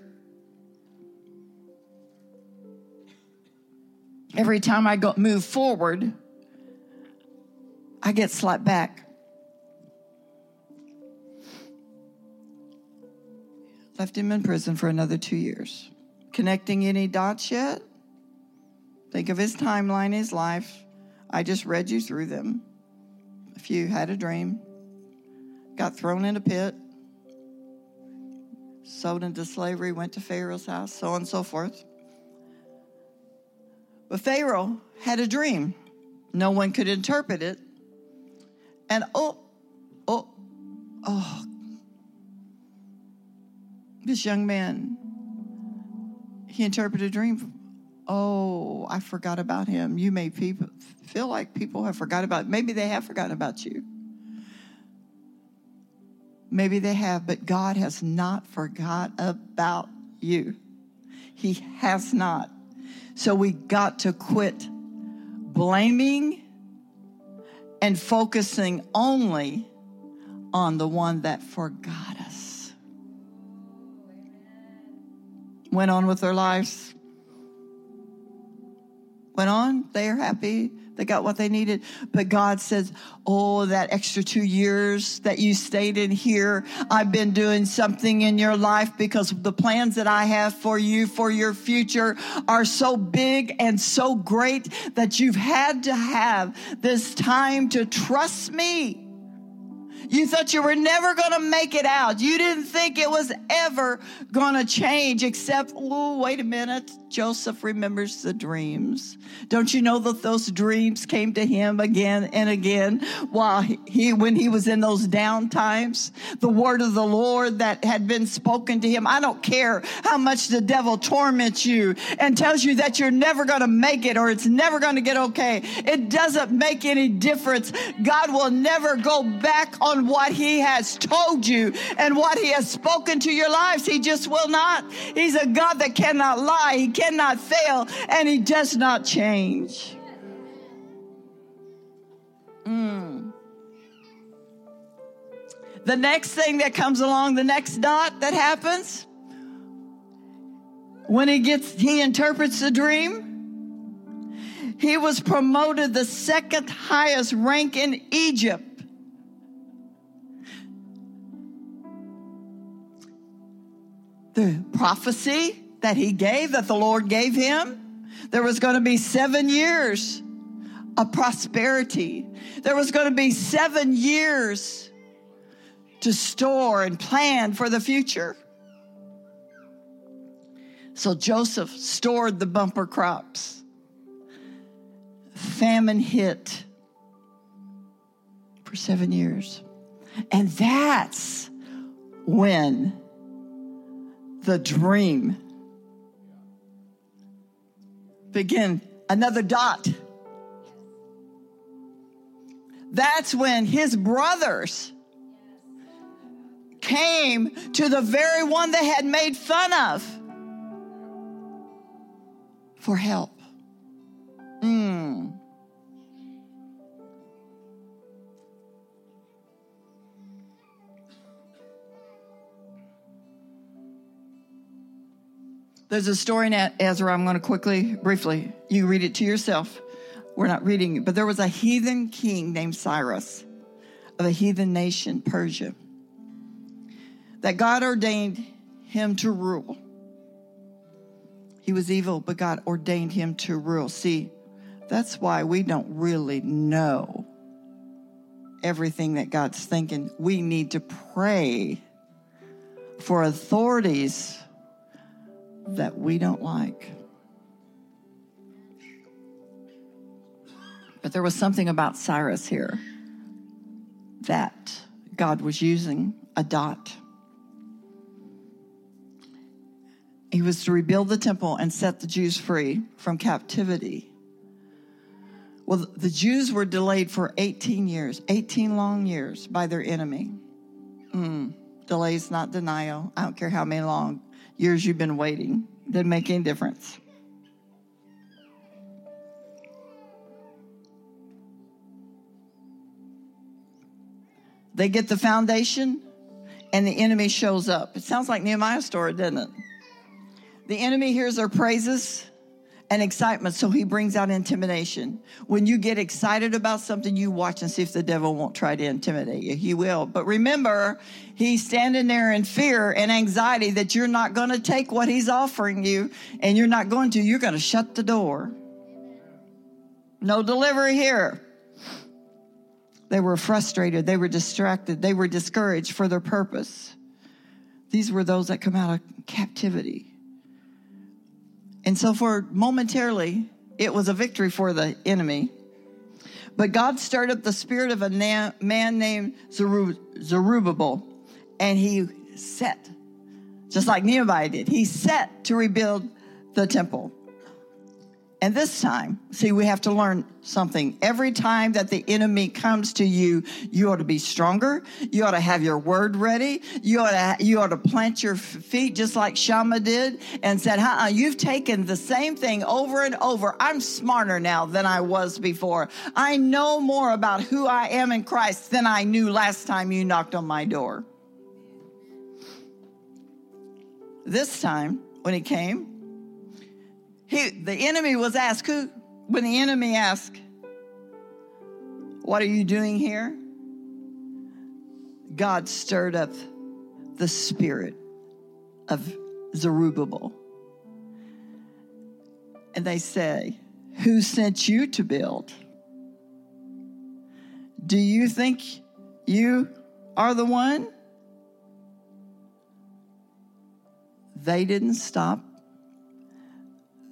Every time I go move forward, I get slapped back. Left him in prison for another two years. Connecting any dots yet? Think of his timeline, his life. I just read you through them if you had a dream, got thrown in a pit, sold into slavery, went to Pharaoh's house, so on and so forth. But Pharaoh had a dream. No one could interpret it. And oh, oh, oh, This young man, he interpreted a dream. Oh, I forgot about him. You may feel like people have forgot about. Maybe they have forgotten about you. Maybe they have, but God has not forgot about you. He has not. So we got to quit blaming and focusing only on the one that forgot us. Went on with their lives. Went on. They are happy. They got what they needed. But God says, Oh, that extra two years that you stayed in here, I've been doing something in your life because the plans that I have for you, for your future, are so big and so great that you've had to have this time to trust me. You thought you were never going to make it out. You didn't think it was ever going to change, except, oh, wait a minute. Joseph remembers the dreams. Don't you know that those dreams came to him again and again while he, when he was in those down times? The word of the Lord that had been spoken to him. I don't care how much the devil torments you and tells you that you're never going to make it or it's never going to get okay. It doesn't make any difference. God will never go back on what he has told you and what he has spoken to your lives. He just will not. He's a God that cannot lie. He cannot fail and he does not change. Mm. The next thing that comes along, the next dot that happens, when he gets, he interprets the dream. He was promoted the second highest rank in Egypt. The prophecy that he gave, that the Lord gave him. There was going to be seven years of prosperity. There was going to be seven years to store and plan for the future. So Joseph stored the bumper crops. Famine hit for seven years. And that's when the dream begin another dot. That's when his brothers came to the very one they had made fun of for help. Mm. There's a story in Ezra. I'm going to quickly, briefly, you read it to yourself. We're not reading it, but there was a heathen king named Cyrus of a heathen nation, Persia, that God ordained him to rule. He was evil, but God ordained him to rule. See, that's why we don't really know everything that God's thinking. We need to pray for authorities that we don't like. But there was something about Cyrus here that God was using a dot. He was to rebuild the temple and set the Jews free from captivity. Well, the Jews were delayed for 18 years, 18 long years by their enemy. Mm, delays, not denial. I don't care how many long years you've been waiting. Didn't make any difference. They get the foundation and the enemy shows up. It sounds like Nehemiah's story, doesn't it? The enemy hears their praises and excitement, so he brings out intimidation. When you get excited about something, you watch and see if the devil won't try to intimidate you. He will. But remember, he's standing there in fear and anxiety that you're not going to take what he's offering you, and you're not going to. You're going to shut the door. No delivery here. They were frustrated, they were distracted, they were discouraged for their purpose. These were those that come out of captivity. And so, for momentarily, it was a victory for the enemy. But God stirred up the spirit of a man named Zerubbabel, and he set just like Nehemiah did. He set to rebuild the temple. And this time, see, we have to learn something. Every time that the enemy comes to you, you ought to be stronger. You ought to have your word ready. You ought to, you ought to plant your feet just like Shammah did and said, huh, you've taken the same thing over and over. I'm smarter now than I was before. I know more about who I am in Christ than I knew last time you knocked on my door. This time, when he came, he, the enemy was asked, who, when the enemy asked, What are you doing here? God stirred up the spirit of Zerubbabel. And they say, Who sent you to build? Do you think you are the one? They didn't stop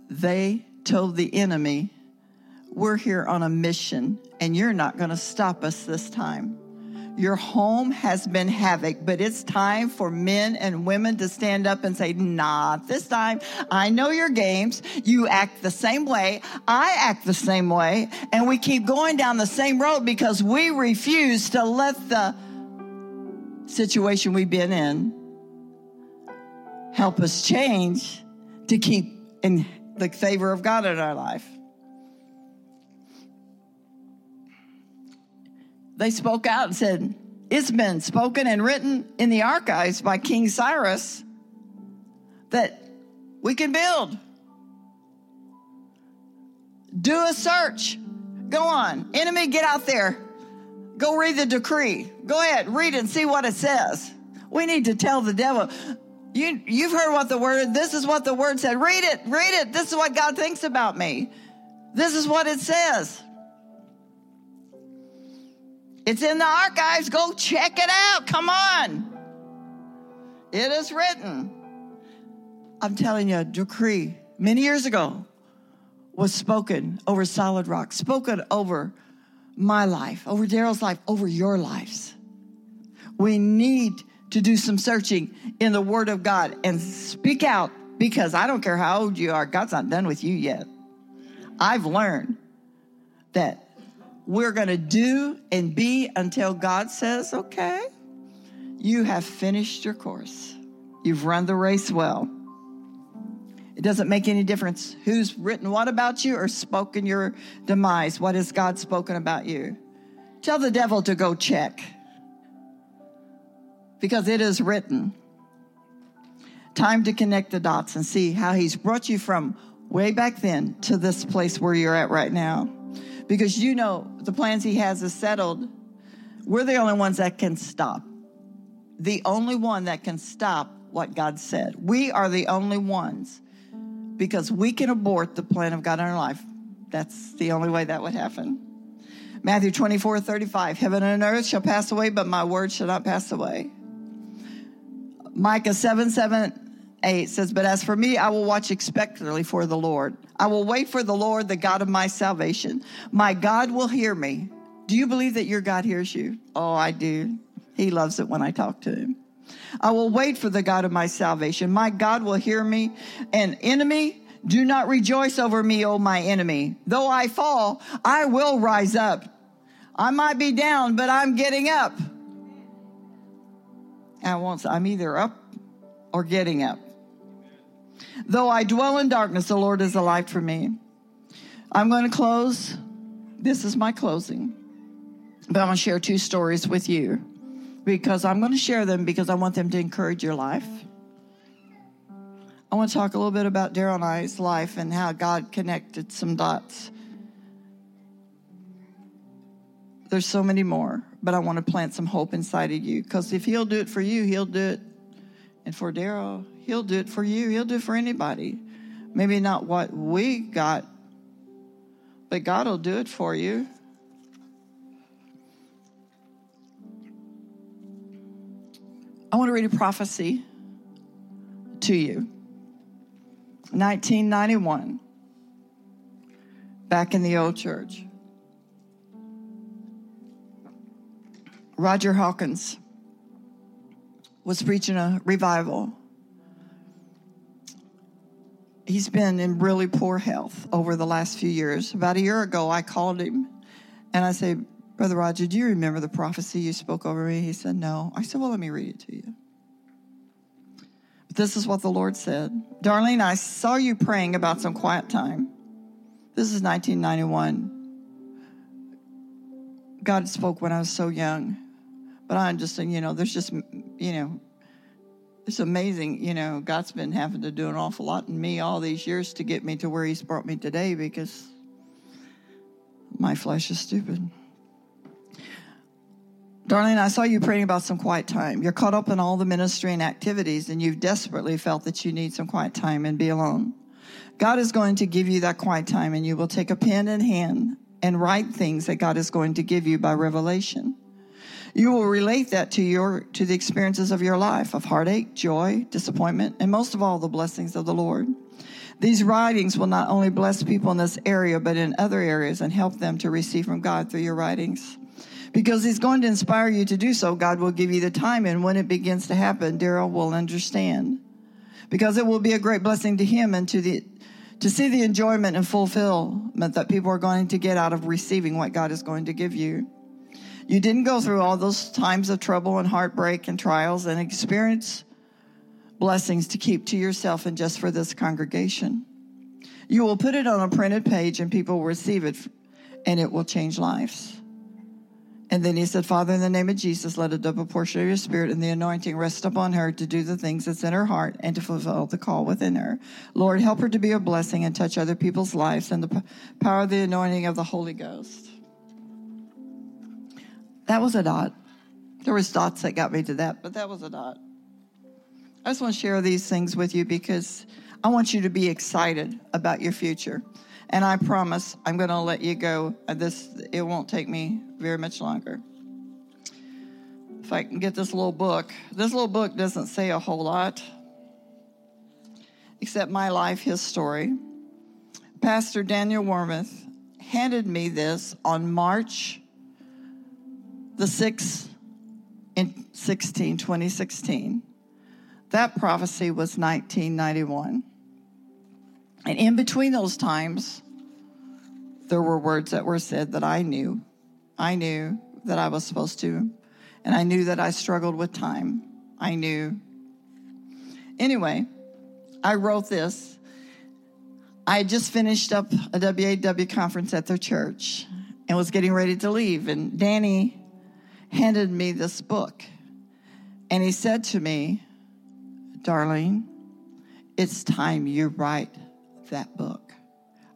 they told the enemy, We're here on a mission and you're not going to stop us this time. Your home has been havoc, but it's time for men and women to stand up and say, nah, this time I know your games. You act the same way. I act the same way. And we keep going down the same road because we refuse to let the situation we've been in help us change to keep in the favor of God in our life. They spoke out and said, It's been spoken and written in the archives by King Cyrus that we can build. Do a search. Go on. Enemy, get out there. Go read the decree. Go ahead, read and see what it says. We need to tell the devil, you, you've heard what the word, this is what the word said. Read it, read it. This is what God thinks about me. This is what it says. It's in the archives. Go check it out. Come on. It is written. I'm telling you, a decree many years ago was spoken over solid rock, spoken over my life, over Daryl's life, over your lives. We need to do some searching in the Word of God and speak out because I don't care how old you are, God's not done with you yet. I've learned that we're going to do and be until God says, okay, you have finished your course. You've run the race well. It doesn't make any difference who's written what about you or spoken your demise. What has God spoken about you? Tell the devil to go check because it is written. Time to connect the dots and see how he's brought you from way back then to this place where you're at right now. Because you know the plans he has is settled. We're the only ones that can stop. The only one that can stop what God said. We are the only ones because we can abort the plan of God in our life. That's the only way that would happen. Matthew 24, 35. Heaven and earth shall pass away, but my word shall not pass away. Micah 7 7 8 says, But as for me, I will watch expectantly for the Lord. I will wait for the Lord, the God of my salvation. My God will hear me. Do you believe that your God hears you? Oh, I do. He loves it when I talk to him. I will wait for the God of my salvation. My God will hear me. An enemy, do not rejoice over me, O my enemy. Though I fall, I will rise up. I might be down, but I'm getting up. And once I'm either up or getting up. Though I dwell in darkness, the Lord is a light for me. I'm going to close. This is my closing. But I'm going to share two stories with you because I'm going to share them because I want them to encourage your life. I want to talk a little bit about Daryl and I's life and how God connected some dots. There's so many more but I want to plant some hope inside of you. Because if He'll do it for you, He'll do it. And for Daryl, He'll do it for you. He'll do it for anybody. Maybe not what we got, but God will do it for you. I want to read a prophecy to you. 1991, back in the old church. Roger Hawkins was preaching a revival he's been in really poor health over the last few years. About a year ago, I called him and I said, Brother Roger, do you remember the prophecy you spoke over me? He said, No. I said, Well, let me read it to you. But this is what the Lord said Darlene, I saw you praying about some quiet time. This is 1991. God spoke when I was so young. But I'm just saying, you know, there's just, you know, it's amazing, you know, God's been having to do an awful lot in me all these years to get me to where He's brought me today because my flesh is stupid. Darlene, I saw you praying about some quiet time. You're caught up in all the ministry and activities, and you've desperately felt that you need some quiet time and be alone. God is going to give you that quiet time, and you will take a pen in hand and write things that God is going to give you by revelation. You will relate that to your to the experiences of your life of heartache, joy, disappointment, and most of all the blessings of the Lord. These writings will not only bless people in this area, but in other areas and help them to receive from God through your writings. Because He's going to inspire you to do so, God will give you the time, and when it begins to happen, Daryl will understand. Because it will be a great blessing to him and to the to see the enjoyment and fulfillment that people are going to get out of receiving what God is going to give you. You didn't go through all those times of trouble and heartbreak and trials and experience blessings to keep to yourself and just for this congregation. You will put it on a printed page and people will receive it and it will change lives. And then he said, Father, in the name of Jesus, let a double portion of your spirit and the anointing rest upon her to do the things that's in her heart and to fulfill the call within her. Lord, help her to be a blessing and touch other people's lives and the power of the anointing of the Holy Ghost. That was a dot. There was dots that got me to that, but that was a dot. I just want to share these things with you because I want you to be excited about your future. And I promise I'm going to let you go. Uh, this it won't take me very much longer. If I can get this little book. This little book doesn't say a whole lot except my life, his story. Pastor Daniel Wormuth handed me this on March the 6th in 16, 2016. That prophecy was 1991. And in between those times, there were words that were said that I knew. I knew that I was supposed to. And I knew that I struggled with time. I knew. Anyway, I wrote this. I had just finished up a WAW conference at their church and was getting ready to leave. And Danny handed me this book. And he said to me, Darlene, it's time you write that book.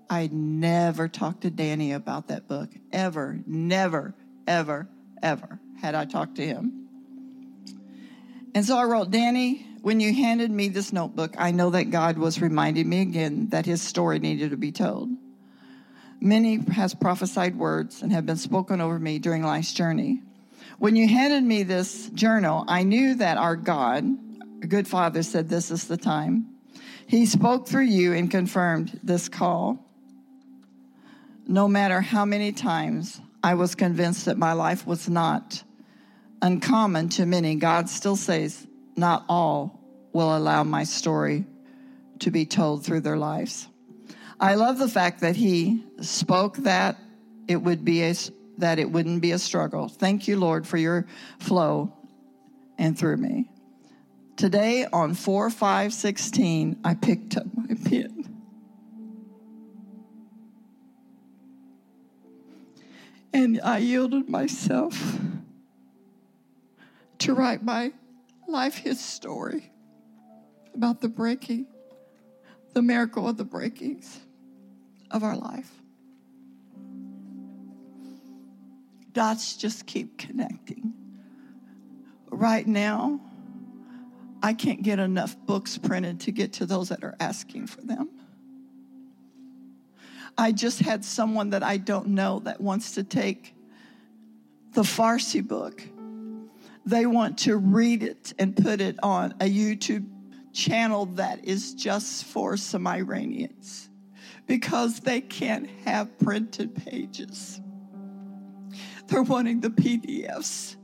I never talked to Danny about that book, ever, never, ever, ever had I talked to him. And so I wrote, Danny, when you handed me this notebook, I know that God was reminding me again that his story needed to be told. Many has prophesied words and have been spoken over me during life's journey. When you handed me this journal, I knew that our God, good father, said, This is the time. He spoke through you and confirmed this call. No matter how many times I was convinced that my life was not uncommon to many, God still says, Not all will allow my story to be told through their lives. I love the fact that He spoke that it would be a that it wouldn't be a struggle. Thank you, Lord, for your flow and through me. Today on 4 5 16, I picked up my pen. And I yielded myself to write my life his story about the breaking, the miracle of the breakings of our life. Dots just keep connecting. Right now, I can't get enough books printed to get to those that are asking for them. I just had someone that I don't know that wants to take the Farsi book. They want to read it and put it on a YouTube channel that is just for some Iranians because they can't have printed pages. They're wanting the PDFs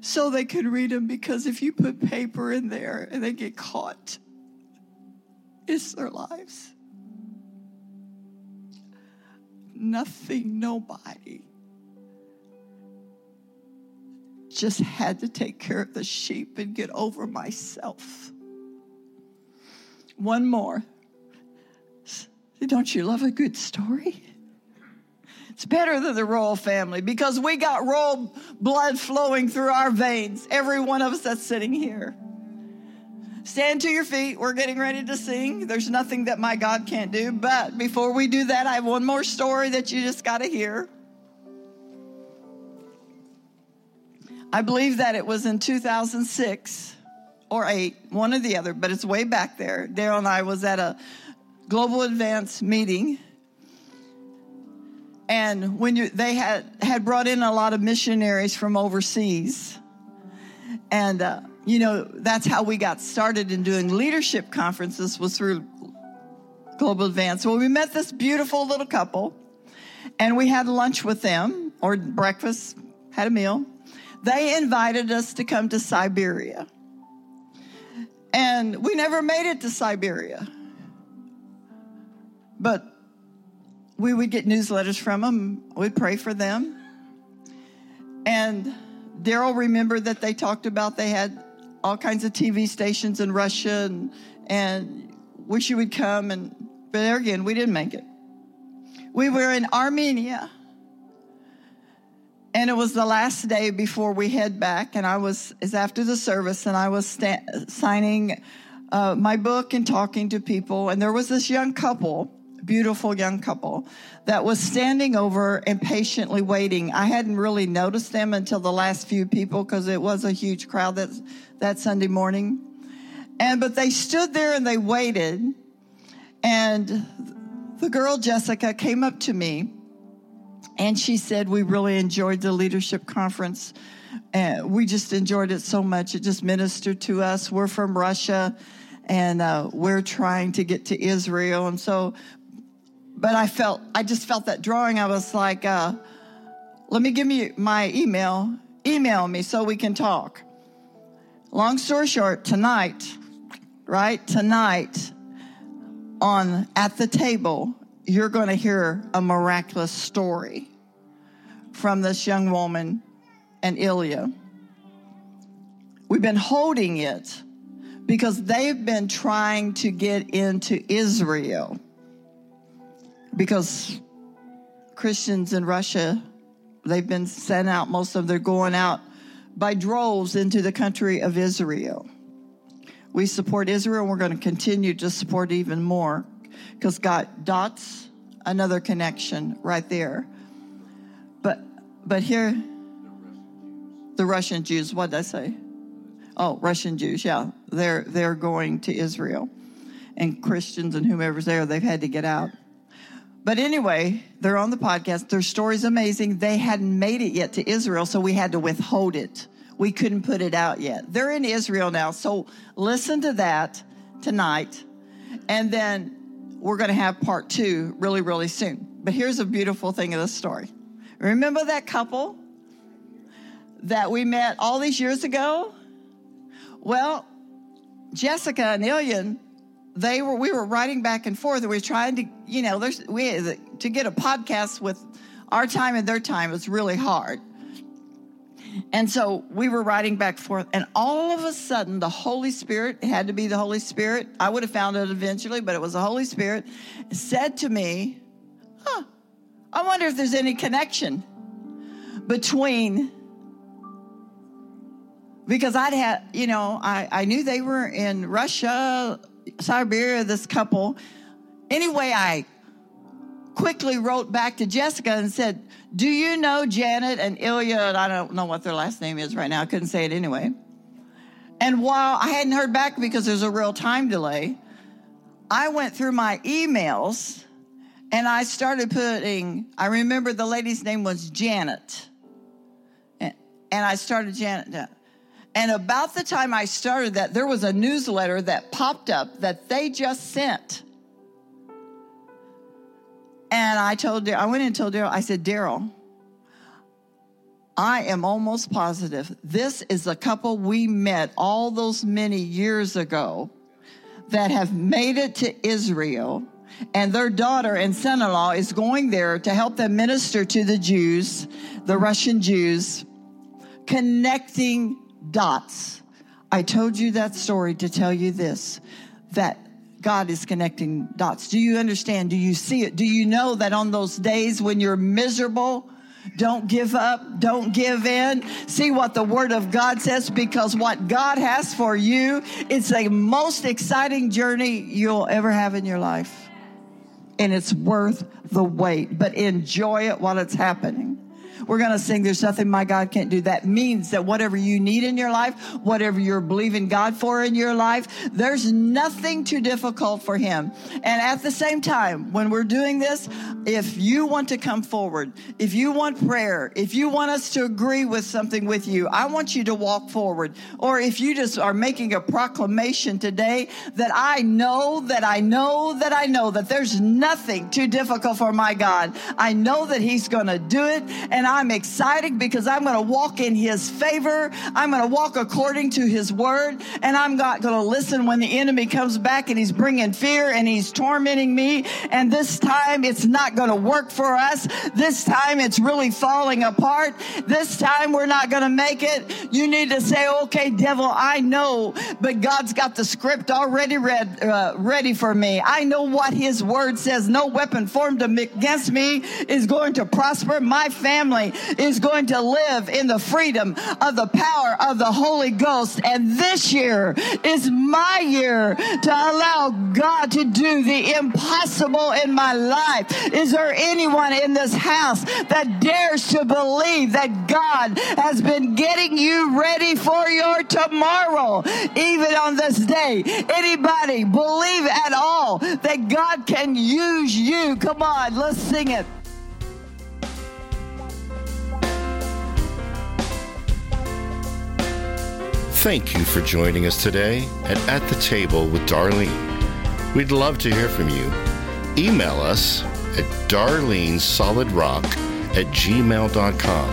so they can read them because if you put paper in there and they get caught, it's their lives. Nothing, nobody. Just had to take care of the sheep and get over myself. One more. Don't you love a good story? It's better than the royal family because we got royal blood flowing through our veins, every one of us that's sitting here. Stand to your feet. We're getting ready to sing. There's nothing that my God can't do. But before we do that, I have one more story that you just got to hear. I believe that it was in 2006 or 8, one or the other, but it's way back there. Daryl and I was at a global advance meeting and when you, they had, had brought in a lot of missionaries from overseas. And, uh, you know, that's how we got started in doing leadership conferences was through Global Advance. Well, we met this beautiful little couple and we had lunch with them or breakfast, had a meal. They invited us to come to Siberia. And we never made it to Siberia. But we would get newsletters from them. We'd pray for them. And Daryl remembered that they talked about they had all kinds of TV stations in Russia and, and wish you would come. And but there again, we didn't make it. We were in Armenia. And it was the last day before we head back, and I was is after the service, and I was sta- signing uh, my book and talking to people, and there was this young couple beautiful young couple that was standing over and patiently waiting. I hadn't really noticed them until the last few people because it was a huge crowd that, that Sunday morning. And, but they stood there and they waited. And the girl, Jessica, came up to me and she said, We really enjoyed the leadership conference. We just enjoyed it so much. It just ministered to us. We're from Russia and uh, we're trying to get to Israel. And so but I felt, I just felt that drawing. I was like, uh, let me give me my email, email me so we can talk. Long story short, tonight, right? Tonight on At the Table, you're going to hear a miraculous story from this young woman and Ilya. We've been holding it because they've been trying to get into Israel because Christians in Russia, they've been sent out, most of them are going out by droves into the country of Israel. We support Israel we're going to continue to support even more because God dots another connection right there. But but here the Russian Jews, what did I say? Oh, Russian Jews, yeah. They're they're going to Israel. And Christians and whomever's there, they've had to get out. But anyway, they're on the podcast. Their story's amazing. They hadn't made it yet to Israel, so we had to withhold it. We couldn't put it out yet. They're in Israel now. So listen to that tonight. And then we're going to have part two really, really soon. But here's a beautiful thing of the story. Remember that couple that we met all these years ago? Well, Jessica and Ilyan they were we were writing back and forth and we were trying to you know there's we to get a podcast with our time and their time was really hard. And so we were writing back and forth and all of a sudden the holy spirit it had to be the holy spirit. I would have found it eventually but it was the holy spirit said to me huh i wonder if there's any connection between because I'd had, you know, I, I knew they were in Russia Siberia, this couple. Anyway, I quickly wrote back to Jessica and said, Do you know Janet and Ilya? And I don't know what their last name is right now. I couldn't say it anyway. And while I hadn't heard back because there's a real time delay, I went through my emails and I started putting, I remember the lady's name was Janet. And I started Janet. And about the time I started that, there was a newsletter that popped up that they just sent. And I told I went and told Daryl, I said, Daryl, I am almost positive this is a couple we met all those many years ago that have made it to Israel, and their daughter and son in law is going there to help them minister to the Jews, the Russian Jews, connecting dots. I told you that story to tell you this that God is connecting dots. Do you understand? Do you see it? Do you know that on those days when you're miserable, don't give up. Don't give in. See what the word of God says because what God has for you, it's the most exciting journey you'll ever have in your life. And it's worth the wait, but enjoy it while it's happening. We're going to sing There's Nothing My God Can't Do. That means that whatever you need in your life, whatever you're believing God for in your life, there's nothing too difficult for Him. And at the same time, when we're doing this, if you want to come forward, if you want prayer, if you want us to agree with something with you, I want you to walk forward. Or if you just are making a proclamation today that I know that I know that I know that there's nothing too difficult for my God. I know that He's going to do it. And I'm excited because I'm going to walk in his favor. I'm going to walk according to his word. And I'm not going to listen when the enemy comes back and he's bringing fear and he's tormenting me. And this time it's not going to work for us. This time it's really falling apart. This time we're not going to make it. You need to say, okay, devil, I know, but God's got the script already read, uh, ready for me. I know what his word says. No weapon formed against me is going to prosper. My family family is going to live in the freedom of the power of the Holy Ghost. And this year is my year to allow God to do the impossible in my life. Is there anyone in this house that dares to believe that God has been getting you ready for your tomorrow, even on this day? Anybody believe at all that God can use you? Come on, let's sing it. Thank you for joining us today at At the Table with Darlene. We'd love to hear from you. Email us at darlenesolidrock at gmail.com.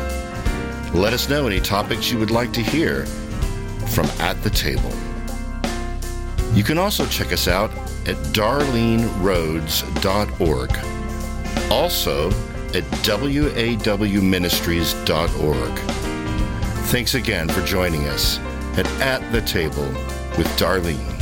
Let us know any topics you would like to hear from At the Table. You can also check us out at darleneroads.org. Also at wawministries.org. Thanks again for joining us at At the Table with Darlene.